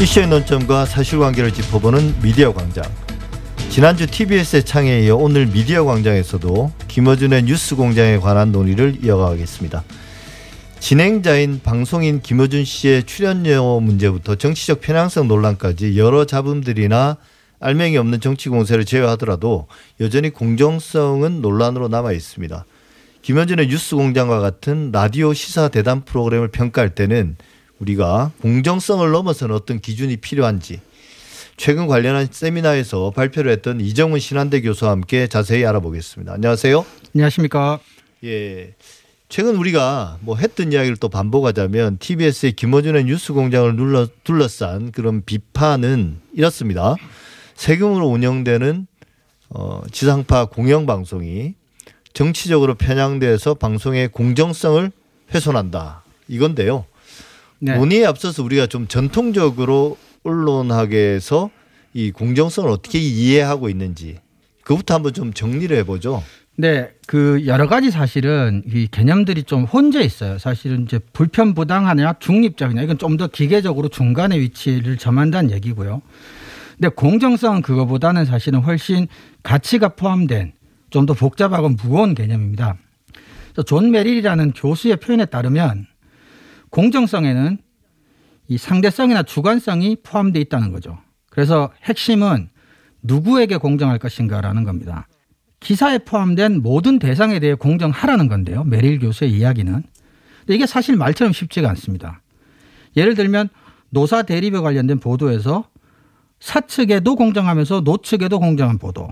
이슈의 논점과 사실관계를 짚어보는 미디어 광장. 지난주 TBS의 창에 이어 오늘 미디어 광장에서도 김어준의 뉴스 공장에 관한 논의를 이어가겠습니다. 진행자인 방송인 김어준 씨의 출연료 문제부터 정치적 편향성 논란까지 여러 잡음들이나 알맹이 없는 정치 공세를 제외하더라도 여전히 공정성은 논란으로 남아 있습니다. 김현준의 뉴스 공장과 같은 라디오 시사 대담 프로그램을 평가할 때는 우리가 공정성을 넘어서는 어떤 기준이 필요한지 최근 관련한 세미나에서 발표를 했던 이정훈 신한대 교수와 함께 자세히 알아보겠습니다. 안녕하세요. 안녕하십니까. 예. 최근 우리가 뭐 했던 이야기를 또 반복하자면 TBS의 김어준의 뉴스 공장을 눌러, 둘러싼 그런 비판은 이렇습니다. 세금으로 운영되는 어, 지상파 공영 방송이 정치적으로 편향돼서 방송의 공정성을 훼손한다. 이건데요. 네. 논의에 앞서서 우리가 좀 전통적으로 언론학에서 이 공정성을 어떻게 이해하고 있는지 그부터 한번 좀 정리를 해보죠. 네, 그 여러 가지 사실은 이 개념들이 좀 혼재 있어요. 사실은 이제 불편 부당하냐 중립적이냐 이건 좀 더 기계적으로 중간의 위치를 점한다는 얘기고요. 근데 공정성은 그거보다는 사실은 훨씬 가치가 포함된 좀 더 복잡하고 무거운 개념입니다. 존 메릴이라는 교수의 표현에 따르면 공정성에는 이 상대성이나 주관성이 포함되어 있다는 거죠. 그래서 핵심은 누구에게 공정할 것인가라는 겁니다. 기사에 포함된 모든 대상에 대해 공정하라는 건데요. 메릴 교수의 이야기는. 근데 이게 사실 말처럼 쉽지가 않습니다. 예를 들면 노사 대립에 관련된 보도에서 사측에도 공정하면서 노측에도 공정한 보도.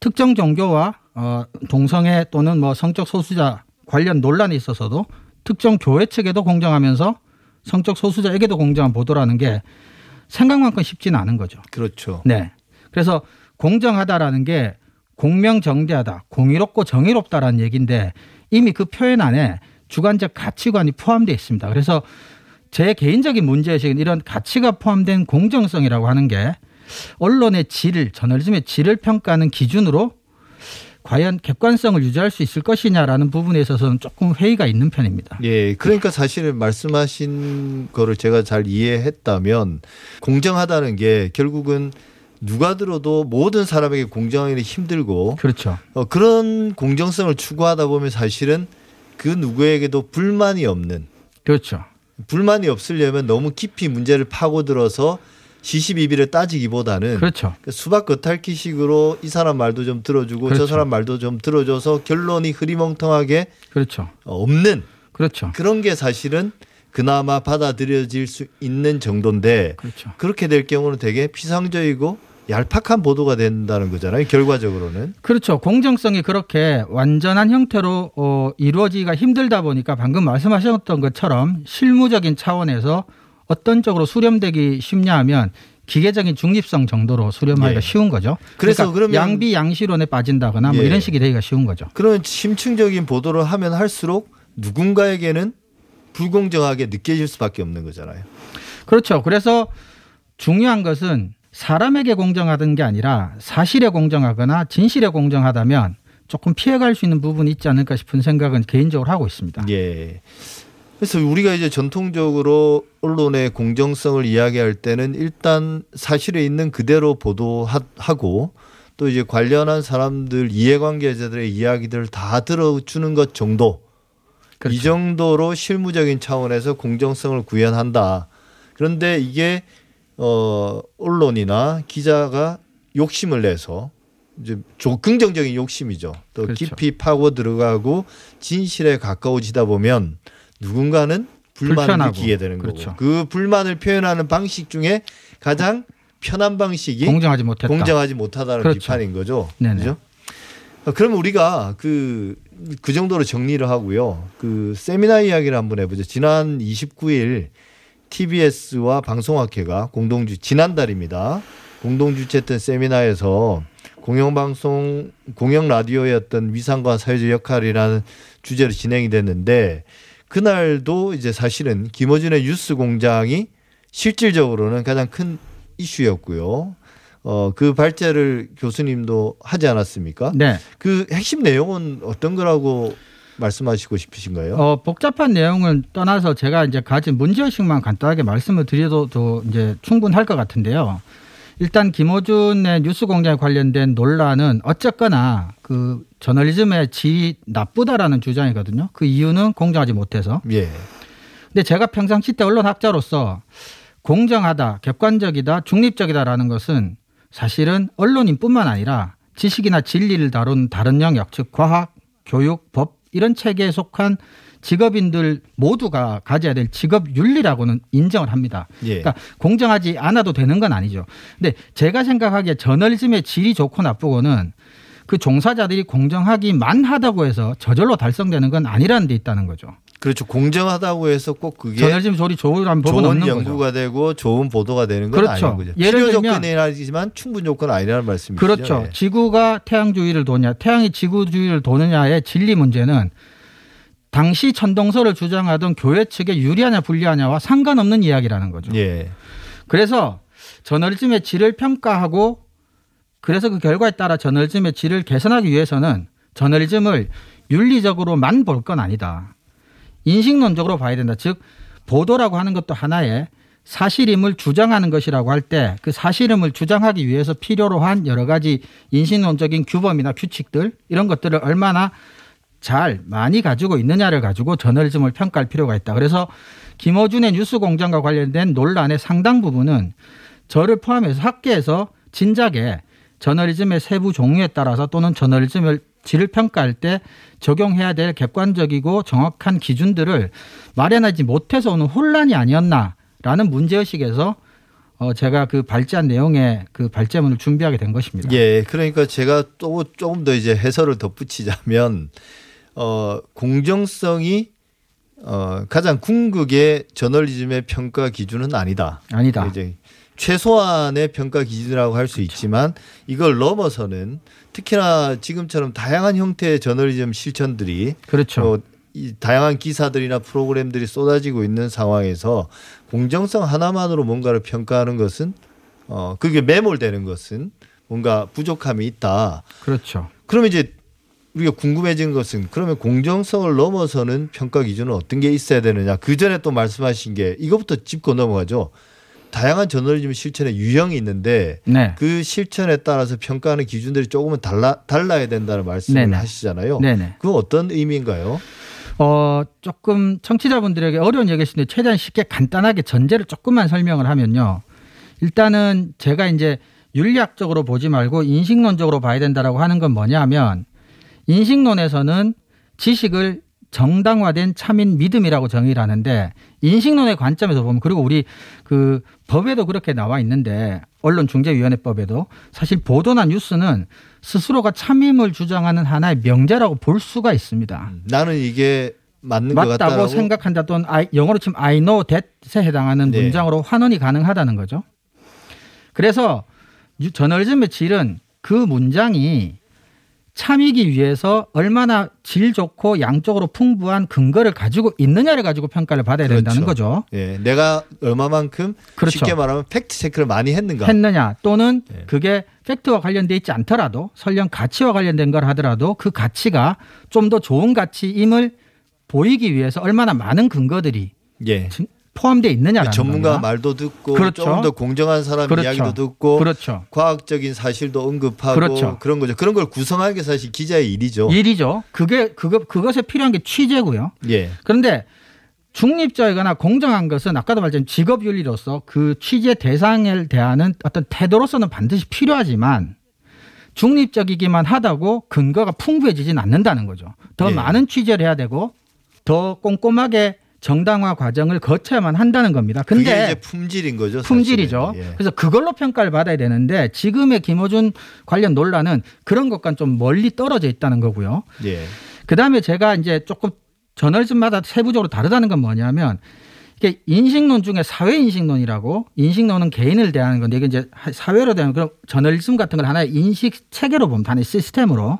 특정 종교와 어, 동성애 또는 뭐 성적 소수자 관련 논란이 있어서도 특정 교회 측에도 공정하면서 성적 소수자에게도 공정한 보도라는 게 생각만큼 쉽지는 않은 거죠. 그렇죠. 네. 그래서 공정하다라는 게 공명정대하다, 공의롭고 정의롭다라는 얘기인데 이미 그 표현 안에 주관적 가치관이 포함되어 있습니다. 그래서 제 개인적인 문제의식은 이런 가치가 포함된 공정성이라고 하는 게 언론의 질을, 저널리즘의 질을 평가하는 기준으로 과연 객관성을 유지할 수 있을 것이냐라는 부분에 있어서는 조금 회의가 있는 편입니다. 예, 그러니까 사실 말씀하신 거를 제가 잘 이해했다면 공정하다는 게 결국은 누가 들어도 모든 사람에게 공정하기는 힘들고 그렇죠. 어, 그런 공정성을 추구하다 보면 사실은 그 누구에게도 불만이 없는 그렇죠. 불만이 없으려면 너무 깊이 문제를 파고들어서 시시비비를 따지기보다는 그렇죠. 그 수박 겉핥기식으로 이 사람 말도 좀 들어주고 그렇죠. 저 사람 말도 좀 들어줘서 결론이 흐리멍텅하게 그렇죠. 없는 그렇죠. 그런 게 사실은 그나마 받아들여질 수 있는 정도인데 그렇죠. 그렇게 될 경우는 되게 피상적이고 얄팍한 보도가 된다는 거잖아요. 결과적으로는. 그렇죠. 공정성이 그렇게 완전한 형태로 어, 이루어지기가 힘들다 보니까 방금 말씀하셨던 것처럼 실무적인 차원에서 어떤 쪽으로 수렴되기 쉽냐 하면 기계적인 중립성 정도로 수렴하기가 예. 쉬운 거죠. 그래서 그러니까 그러면 양비 양시론에 빠진다거나 뭐 예. 이런 식이 되기가 쉬운 거죠. 그러면 심층적인 보도를 하면 할수록 누군가에게는 불공정하게 느껴질 수밖에 없는 거잖아요. 그렇죠. 그래서 중요한 것은 사람에게 공정하던 게 아니라 사실에 공정하거나 진실에 공정하다면 조금 피해갈 수 있는 부분이 있지 않을까 싶은 생각은 개인적으로 하고 있습니다. 예. 그래서 우리가 이제 전통적으로 언론의 공정성을 이야기할 때는 일단 사실에 있는 그대로 보도하고 또 이제 관련한 사람들 이해관계자들의 이야기들을 다 들어주는 것 정도 그렇죠. 이 정도로 실무적인 차원에서 공정성을 구현한다. 그런데 이게 어 언론이나 기자가 욕심을 내서 이제 긍정적인 욕심이죠. 또 그렇죠. 깊이 파고 들어가고 진실에 가까워지다 보면 누군가는 불만을 불편하고. 느끼게 되는 그렇죠. 거고 그 불만을 표현하는 방식 중에 가장 편한 방식이 공정하지 못했다. 공정하지 못하다는 그렇죠. 비판인 거죠. 네네. 그죠? 어, 그럼 우리가 그, 그 정도로 정리를 하고요. 그 세미나 이야기를 한번 해보죠. 지난 29일 TBS와 방송학회가 공동주, 지난달입니다. 공동주최했던 세미나에서 공영방송, 공영라디오의 어떤 위상과 사회적 역할이라는 주제로 진행이 됐는데 그날도 이제 사실은 김어준의 뉴스 공장이 실질적으로는 가장 큰 이슈였고요. 어, 그 발제를 교수님도 하지 않았습니까? 네. 그 핵심 내용은 어떤 거라고 말씀하시고 싶으신가요? 어, 복잡한 내용을 떠나서 제가 이제 가진 문제의식만 간단하게 말씀을 드려도 이제 충분할 것 같은데요. 일단 김호준의 뉴스 공장에 관련된 논란은 어쨌거나 그 저널리즘의 질이 나쁘다라는 주장이거든요. 그 이유는 공정하지 못해서. 예. 근데 제가 평상시 때 언론학자로서 공정하다, 객관적이다, 중립적이다라는 것은 사실은 언론인뿐만 아니라 지식이나 진리를 다룬 다른 영역, 즉 과학, 교육, 법 이런 체계에 속한 직업인들 모두가 가져야 될 직업 윤리라고는 인정을 합니다. 예. 그러니까 공정하지 않아도 되는 건 아니죠. 근데 제가 생각하기에 저널리즘의 질이 좋고 나쁘고는 그 종사자들이 공정하기만 하다고 해서 저절로 달성되는 건 아니라는 데 있다는 거죠. 그렇죠. 공정하다고 해서 꼭 그게 저널리즘 조리 좋으라는 법은 좋은 연구가 거죠. 되고 좋은 보도가 되는 건 그렇죠. 아닌 거죠. 예를 필요 조건이라지만 충분 조건은 아니라는 말씀이시죠. 그렇죠. 예. 지구가 태양 주위를 도냐, 태양이 지구 주위를 도느냐의 진리 문제는 당시 천동설을 주장하던 교회 측에 유리하냐 불리하냐와 상관없는 이야기라는 거죠. 예. 그래서 저널리즘의 질을 평가하고 그래서 그 결과에 따라 저널리즘의 질을 개선하기 위해서는 저널리즘을 윤리적으로만 볼 건 아니다. 인식론적으로 봐야 된다. 즉 보도라고 하는 것도 하나의 사실임을 주장하는 것이라고 할 때 그 사실임을 주장하기 위해서 필요로 한 여러 가지 인식론적인 규범이나 규칙들 이런 것들을 얼마나 잘 많이 가지고 있느냐를 가지고 저널리즘을 평가할 필요가 있다. 그래서 김어준의 뉴스 공장과 관련된 논란의 상당 부분은 저를 포함해서 학계에서 진작에 저널리즘의 세부 종류에 따라서 또는 저널리즘을 질을 평가할 때 적용해야 될 객관적이고 정확한 기준들을 마련하지 못해서 오는 혼란이 아니었나라는 문제의식에서 어 제가 그 발제한 내용의 그 발제문을 준비하게 된 것입니다. 예. 그러니까 제가 또 조금 더 이제 해설을 덧붙이자면 어 공정성이 어 가장 궁극의 저널리즘의 평가 기준은 아니다. 아니다. 이제 최소한의 평가 기준이라고 할 수 있지만 이걸 넘어서는 특히나 지금처럼 다양한 형태의 저널리즘 실천들이 그렇죠. 어, 이 다양한 기사들이나 프로그램들이 쏟아지고 있는 상황에서 공정성 하나만으로 뭔가를 평가하는 것은 어 그게 매몰되는 것은 뭔가 부족함이 있다. 그렇죠. 그러면 이제 우리가 궁금해지는 것은 그러면 공정성을 넘어서는 평가 기준은 어떤 게 있어야 되느냐. 그 전에 또 말씀하신 게 이것부터 짚고 넘어가죠. 다양한 저널리즘 실천의 유형이 있는데 네. 그 실천에 따라서 평가하는 기준들이 조금은 달라 달라야 된다는 말씀을 네네. 하시잖아요. 네네. 그 어떤 의미인가요? 어, 조금 청취자분들에게 어려운 얘기신데 최대한 쉽게 간단하게 전제를 조금만 설명을 하면요. 일단은 제가 이제 윤리학적으로 보지 말고 인식론적으로 봐야 된다라고 하는 건 뭐냐 하면 인식론에서는 지식을 정당화된 참인 믿음이라고 정의를 하는데 인식론의 관점에서 보면 그리고 우리 그 법에도 그렇게 나와 있는데 언론중재위원회법에도 사실 보도나 뉴스는 스스로가 참임을 주장하는 하나의 명제라고 볼 수가 있습니다. 나는 이게 맞는 것 맞다고 생각한다 또는 I, 영어로 치면 I know that에 해당하는 네. 문장으로 환원이 가능하다는 거죠. 그래서 유- 저널리즘의 질은 그 문장이 참이기 위해서 얼마나 질 좋고 양적으로 풍부한 근거를 가지고 있느냐를 가지고 평가를 받아야 된다는 그렇죠. 거죠. 예, 내가 얼마만큼 그렇죠. 쉽게 말하면 팩트 체크를 많이 했는가. 했느냐 또는 네. 그게 팩트와 관련돼 있지 않더라도 설령 가치와 관련된 걸 하더라도 그 가치가 좀 더 좋은 가치임을 보이기 위해서 얼마나 많은 근거들이 예. 포함되어 있느냐라는 전문가 겁니다. 말도 듣고 그렇죠. 조금 더 공정한 사람 그렇죠. 이야기도 듣고 그렇죠. 과학적인 사실도 언급하고 그렇죠. 그런 거죠. 그런 걸 구성하는 게 사실 기자의 일이죠. 일이죠. 그게 그거 그것에 필요한 게 취재고요. 예. 그런데 중립적이거나 공정한 것은 아까도 말했지만 직업 윤리로서 그 취재 대상을 대하는 어떤 태도로서는 반드시 필요하지만 중립적이기만 하다고 근거가 풍부해지진 않는다는 거죠. 더 예. 많은 취재를 해야 되고 더 꼼꼼하게 정당화 과정을 거쳐야만 한다는 겁니다. 근데 품질인 거죠. 품질이죠. 예. 그래서 그걸로 평가를 받아야 되는데 지금의 김호준 관련 논란은 그런 것과는 좀 멀리 떨어져 있다는 거고요. 예. 그 다음에 제가 이제 조금 저널리즘마다 세부적으로 다르다는 건 뭐냐면 이게 인식론 중에 사회 인식론이라고 인식론은 개인을 대하는 건데 이게 이제 사회로 대하는 그런 저널리즘 같은 걸 하나의 인식 체계로 보면 하나의 시스템으로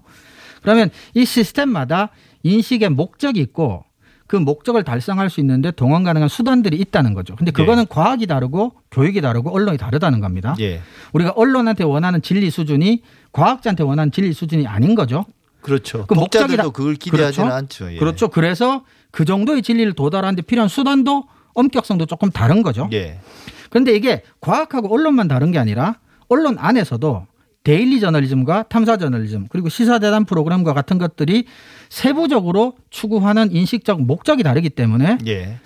그러면 이 시스템마다 인식의 목적이 있고 그 목적을 달성할 수 있는데 동원 가능한 수단들이 있다는 거죠. 근데 그거는 과학이 다르고 교육이 다르고 언론이 다르다는 겁니다. 예. 우리가 언론한테 원하는 진리 수준이 과학자한테 원하는 진리 수준이 아닌 거죠. 그렇죠. 그 목적이 다- 그걸 기대하지는 그렇죠. 않죠. 예. 그렇죠. 그래서 그 정도의 진리를 도달하는데 필요한 수단도 엄격성도 조금 다른 거죠. 예. 그런데 이게 과학하고 언론만 다른 게 아니라 언론 안에서도 daily 저널리즘과 탐사 저널리즘 그리고 시사대담 프로그램과 같은 것들이 세부적으로 추구하는 인식적 목적이 다르기 때문에 예.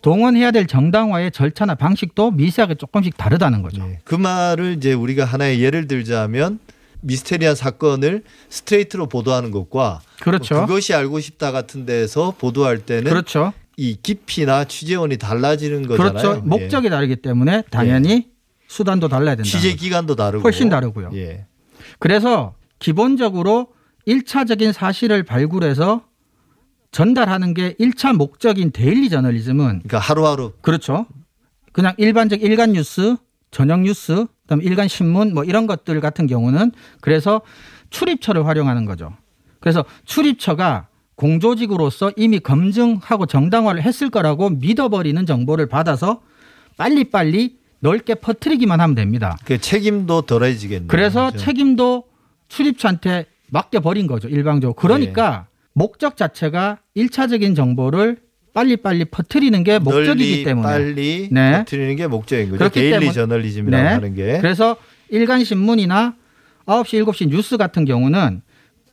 동원해야 될 정당화의 절차나 방식도 미세하게 조금씩 다르다는 거죠. 예. 그 말을 이제 우리가 하나의 예를 들자면 미스테리한 사건을 스트레이트로 보도하는 것과 그렇죠. 그것이 알고 싶다 같은 데서 보도할 때는 그렇죠. 이 깊이나 취재원이 달라지는 거잖아요. 그렇죠. 목적이 다르기 때문에 당연히 수단도 달라야 예. 된다. 취재 기간도 다르고 훨씬 다르고요. 예. 그래서 기본적으로 일차적인 사실을 발굴해서 전달하는 게 일차 목적인 daily 저널리즘은 그러니까 하루하루 그렇죠. 그냥 일반적 일간 뉴스, 저녁 뉴스, 그다음 일간 신문 뭐 이런 것들 같은 경우는 그래서 출입처를 활용하는 거죠. 그래서 출입처가 공조직으로서 이미 검증하고 정당화를 했을 거라고 믿어버리는 정보를 받아서 빨리빨리 넓게 퍼뜨리기만 하면 됩니다. 그 책임도 덜해지겠네요. 그래서 그죠? 책임도 출입처한테 맡겨버린 거죠. 일방적으로. 그러니까 네. 목적 자체가 일차적인 정보를 빨리빨리 퍼뜨리는 게 목적이기 때문에. 빨리 네. 퍼뜨리는 게 목적인 거죠. 그렇기 daily 때문- 저널리즘이라고 네. 하는 게 그래서 일간 신문이나 9시, 7시 뉴스 같은 경우는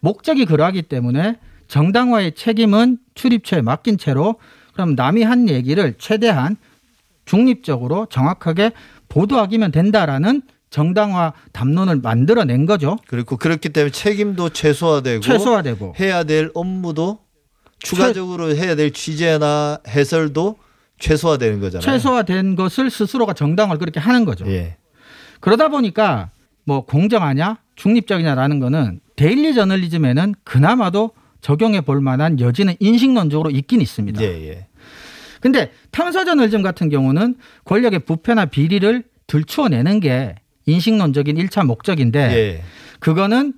목적이 그러하기 때문에 정당화의 책임은 출입처에 맡긴 채로 그럼 남이 한 얘기를 최대한 중립적으로 정확하게 보도하기면 된다라는 정당화 담론을 만들어낸 거죠. 그리고 그렇기 때문에 책임도 최소화되고 최소화되고. 해야 될 업무도 추가적으로 해야 될 취재나 해설도 최소화되는 거잖아요. 최소화된 것을 스스로가 정당화를 그렇게 하는 거죠. 예. 그러다 보니까 뭐 공정하냐 중립적이냐라는 거는 데일리 저널리즘에는 그나마도 적용해 볼 만한 여지는 인식론적으로 있긴 있습니다. 예, 예. 근데 탐사 저널리즘 같은 경우는 권력의 부패나 비리를 들추어내는 게 인식론적인 일차 목적인데 예. 그거는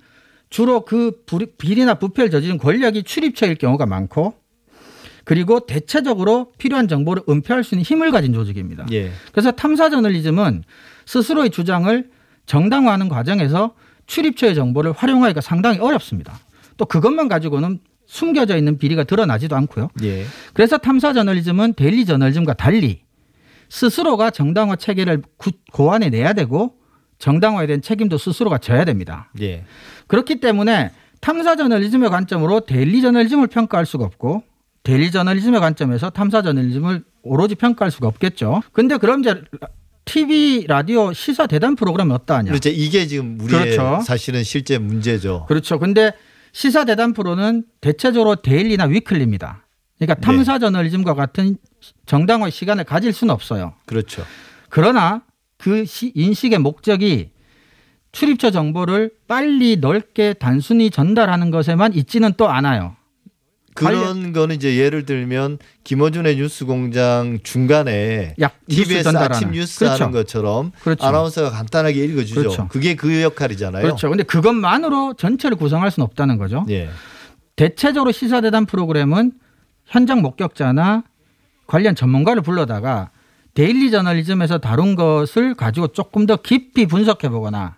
주로 그 불- 비리나 부패를 저지른 권력이 출입처일 경우가 많고 그리고 대체적으로 필요한 정보를 은폐할 수 있는 힘을 가진 조직입니다. 예. 그래서 탐사 저널리즘은 스스로의 주장을 정당화하는 과정에서 출입처의 정보를 활용하기가 상당히 어렵습니다. 또 그것만 가지고는 숨겨져 있는 비리가 드러나지도 않고요. 예. 그래서 탐사 저널리즘은 daily 저널리즘과 달리 스스로가 정당화 체계를 구- 고안해 내야 되고 정당화에 대한 책임도 스스로가 져야 됩니다. 예. 그렇기 때문에 탐사 저널리즘의 관점으로 daily 저널리즘을 평가할 수가 없고 daily 저널리즘의 관점에서 탐사 저널리즘을 오로지 평가할 수가 없겠죠. 근데 그럼 이제 TV 라디오 시사 대담 프로그램이 어떠하냐? 그렇죠. 이게 지금 우리의 그렇죠. 사실은 실제 문제죠. 그렇죠. 근데 시사 대담 프로는 대체적으로 daily나 weekly입니다. 그러니까 네. 탐사 저널리즘과 같은 정당화의 시간을 가질 수는 없어요. 그렇죠. 그러나 그 시- 인식의 목적이 출입처 정보를 빨리 넓게 단순히 전달하는 것에만 있지는 또 않아요. 그런 거는 이제 예를 들면 김어준의 뉴스공장 중간에 약 뉴스 TBS 전달하는. 아침 뉴스 그렇죠. 하는 것처럼 그렇죠. 아나운서가 간단하게 읽어주죠. 그렇죠. 그게그 역할이잖아요. 그렇죠. 근데 그것만으로 전체를 구성할 수는 없다는 거죠. 예. 대체적으로 시사대담 프로그램은 현장 목격자나 관련 전문가를 불러다가 daily 저널리즘에서 다룬 것을 가지고 조금 더 깊이 분석해 보거나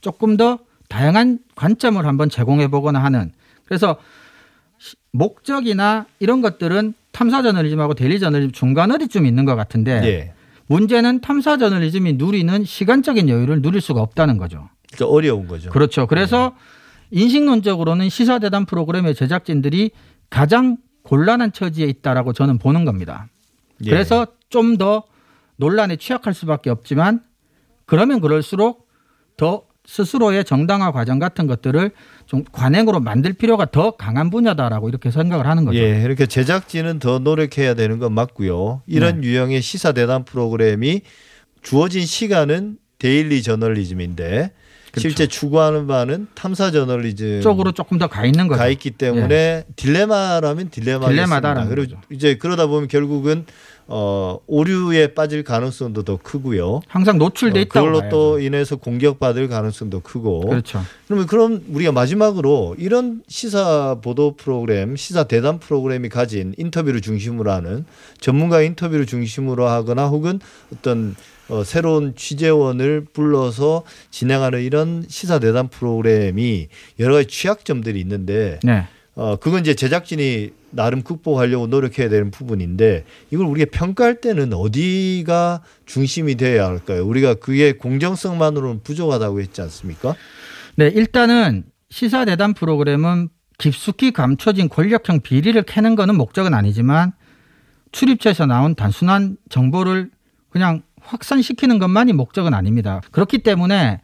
조금 더 다양한 관점을 한번 제공해 보거나 하는 그래서 시- 목적이나 이런 것들은 탐사 저널리즘하고 daily 저널리즘 중간 어디쯤 있는 것 같은데 예. 문제는 탐사 저널리즘이 누리는 시간적인 여유를 누릴 수가 없다는 거죠. 그러니까 어려운 거죠. 그렇죠. 그래서 인식론적으로는 시사 대담 프로그램의 제작진들이 가장 곤란한 처지에 있다라고 저는 보는 겁니다. 예. 그래서 좀 더 논란에 취약할 수밖에 없지만 그러면 그럴수록 더 스스로의 정당화 과정 같은 것들을 좀 관행으로 만들 필요가 더 강한 분야다라고 이렇게 생각을 하는 거죠. 예, 이렇게 제작진은 더 노력해야 되는 건 맞고요. 이런 네. 유형의 시사 대담 프로그램이 주어진 시간은 daily 저널리즘인데 그렇죠. 실제 추구하는 바는 탐사 저널리즘 쪽으로 조금 더 가 있는 거죠. 예. 가 있기 때문에 딜레마라면 딜레마겠습니다. 딜레마다라는 그리고 거죠. 이제 그러다 보면 결국은 어, 오류에 빠질 가능성도 더 크고요. 항상 노출돼 어, 있다고 그걸로 봐야죠. 또 인해서 공격받을 가능성도 크고. 그렇죠. 그러면 그럼 우리가 마지막으로 이런 시사 보도 프로그램, 시사 대담 프로그램이 가진 인터뷰를 중심으로 하는 전문가 인터뷰를 중심으로 하거나 혹은 어떤 어, 새로운 취재원을 불러서 진행하는 이런 시사 대담 프로그램이 여러 가지 취약점들이 있는데 네. 어, 그건 이제 제작진이 나름 극복하려고 노력해야 되는 부분인데 이걸 우리가 평가할 때는 어디가 중심이 돼야 할까요? 우리가 그게 공정성만으로는 부족하다고 했지 않습니까? 네, 일단은 시사 대담 프로그램은 깊숙이 감춰진 권력형 비리를 캐는 거는 목적은 아니지만 출입처에서 나온 단순한 정보를 그냥 확산시키는 것만이 목적은 아닙니다. 그렇기 때문에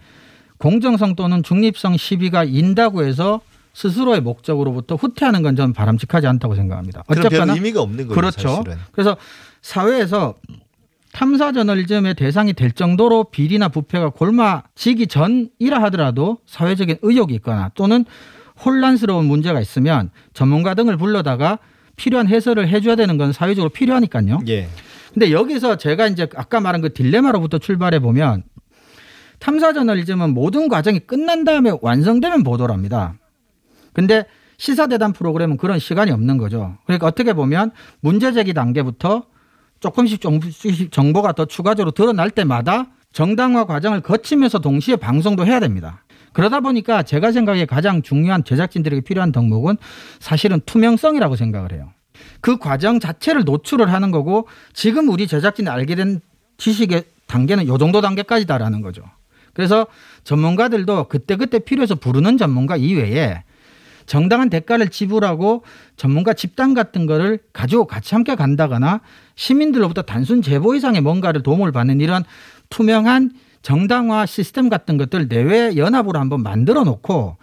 공정성 또는 중립성 시비가 인다고 해서 스스로의 목적으로부터 후퇴하는 건 저는 바람직하지 않다고 생각합니다. 어쨌거나 의미가 없는 거예요, 그렇죠. 사실은. 그래서 사회에서 탐사 저널리즘의 대상이 될 정도로 비리나 부패가 골마지기 전이라 하더라도 사회적인 의혹이 있거나 또는 혼란스러운 문제가 있으면 전문가 등을 불러다가 필요한 해설을 해줘야 되는 건 사회적으로 필요하니까요. 예. 근데 여기서 제가 이제 아까 말한 그 딜레마로부터 출발해 보면 탐사 저널리즘은 모든 과정이 끝난 다음에 완성되면 보도를 합니다. 근데 시사대담 프로그램은 그런 시간이 없는 거죠. 그러니까 어떻게 보면 문제 제기 단계부터 조금씩 조금씩 정보가 더 추가적으로 드러날 때마다 정당화 과정을 거치면서 동시에 방송도 해야 됩니다. 그러다 보니까 제가 생각에 가장 중요한 제작진들에게 필요한 덕목은 사실은 투명성이라고 생각을 해요. 그 과정 자체를 노출을 하는 거고 지금 우리 제작진이 알게 된 지식의 단계는 요 정도 단계까지다라는 거죠. 그래서 전문가들도 그때그때 필요해서 부르는 전문가 이외에 정당한 대가를 지불하고 전문가 집단 같은 거를 가지고 같이 함께 간다거나 시민들로부터 단순 제보 이상의 뭔가를 도움을 받는 이런 투명한 정당화 시스템 같은 것들 내외 연합으로 한번 만들어 놓고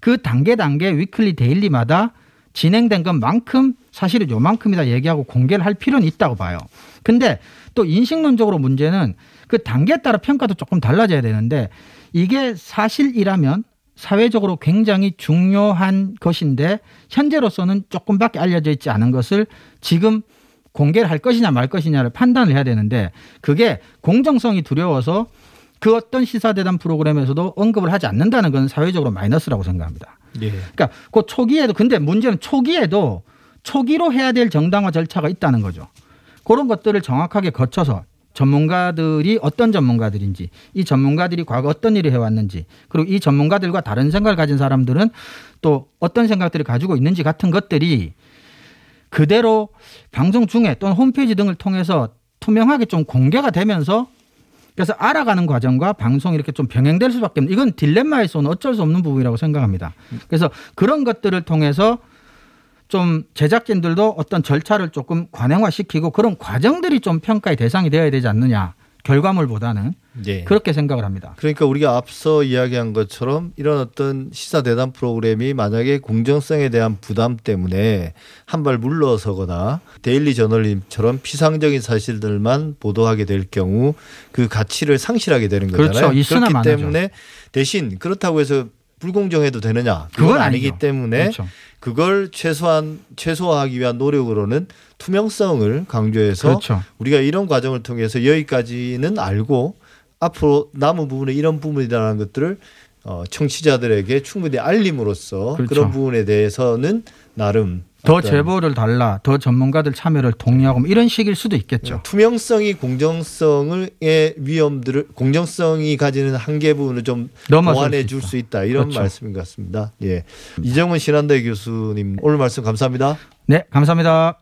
그 단계 단계 위클리 데일리마다 진행된 것만큼 사실은 요만큼이다 얘기하고 공개를 할 필요는 있다고 봐요. 근데 또 인식론적으로 문제는 그 단계에 따라 평가도 조금 달라져야 되는데 이게 사실이라면 사회적으로 굉장히 중요한 것인데 현재로서는 조금밖에 알려져 있지 않은 것을 지금 공개를 할 것이냐 말 것이냐를 판단을 해야 되는데 그게 공정성이 두려워서 그 어떤 시사대담 프로그램에서도 언급을 하지 않는다는 건 사회적으로 마이너스라고 생각합니다. 예. 그러니까 그 초기에도 근데 문제는 초기에도 초기로 해야 될 정당화 절차가 있다는 거죠. 그런 것들을 정확하게 거쳐서 전문가들이 어떤 전문가들인지 이 전문가들이 과거 어떤 일을 해왔는지 그리고 이 전문가들과 다른 생각을 가진 사람들은 또 어떤 생각들을 가지고 있는지 같은 것들이 그대로 방송 중에 또는 홈페이지 등을 통해서 투명하게 좀 공개가 되면서 그래서 알아가는 과정과 방송이 이렇게 좀 병행될 수밖에 없는 이건 딜레마에서는 어쩔 수 없는 부분이라고 생각합니다. 그래서 그런 것들을 통해서 좀 제작진들도 어떤 절차를 조금 관행화시키고 그런 과정들이 좀 평가의 대상이 되어야 되지 않느냐 결과물보다는 예. 그렇게 생각을 합니다. 그러니까 우리가 앞서 이야기한 것처럼 이런 어떤 시사 대담 프로그램이 만약에 공정성에 대한 부담 때문에 한 발 물러서거나 데일리 저널림처럼 피상적인 사실들만 보도하게 될 경우 그 가치를 상실하게 되는 거잖아요. 그렇죠. 그렇기. 때문에 대신 그렇다고 해서 불공정해도 되느냐? 그건, 아니기 아니죠. 때문에 그렇죠. 그걸 최소한 최소화하기 위한 노력으로는 투명성을 강조해서 그렇죠. 우리가 이런 과정을 통해서 여기까지는 알고 앞으로 남은 부분은 이런 부분이라는 것들을 어, 청취자들에게 충분히 알림으로써 그렇죠. 그런 부분에 대해서는 나름 더 제보를 달라, 더 전문가들 참여를 독려하고 뭐 이런 식일 수도 있겠죠. 투명성이 공정성의 위험들을 공정성이 가지는 한계 부분을 좀 보완해 수 줄. 수 있다 이런 그렇죠. 말씀인 것 같습니다. 예, 이정은 신한대 교수님 오늘 말씀 감사합니다. 네, 감사합니다.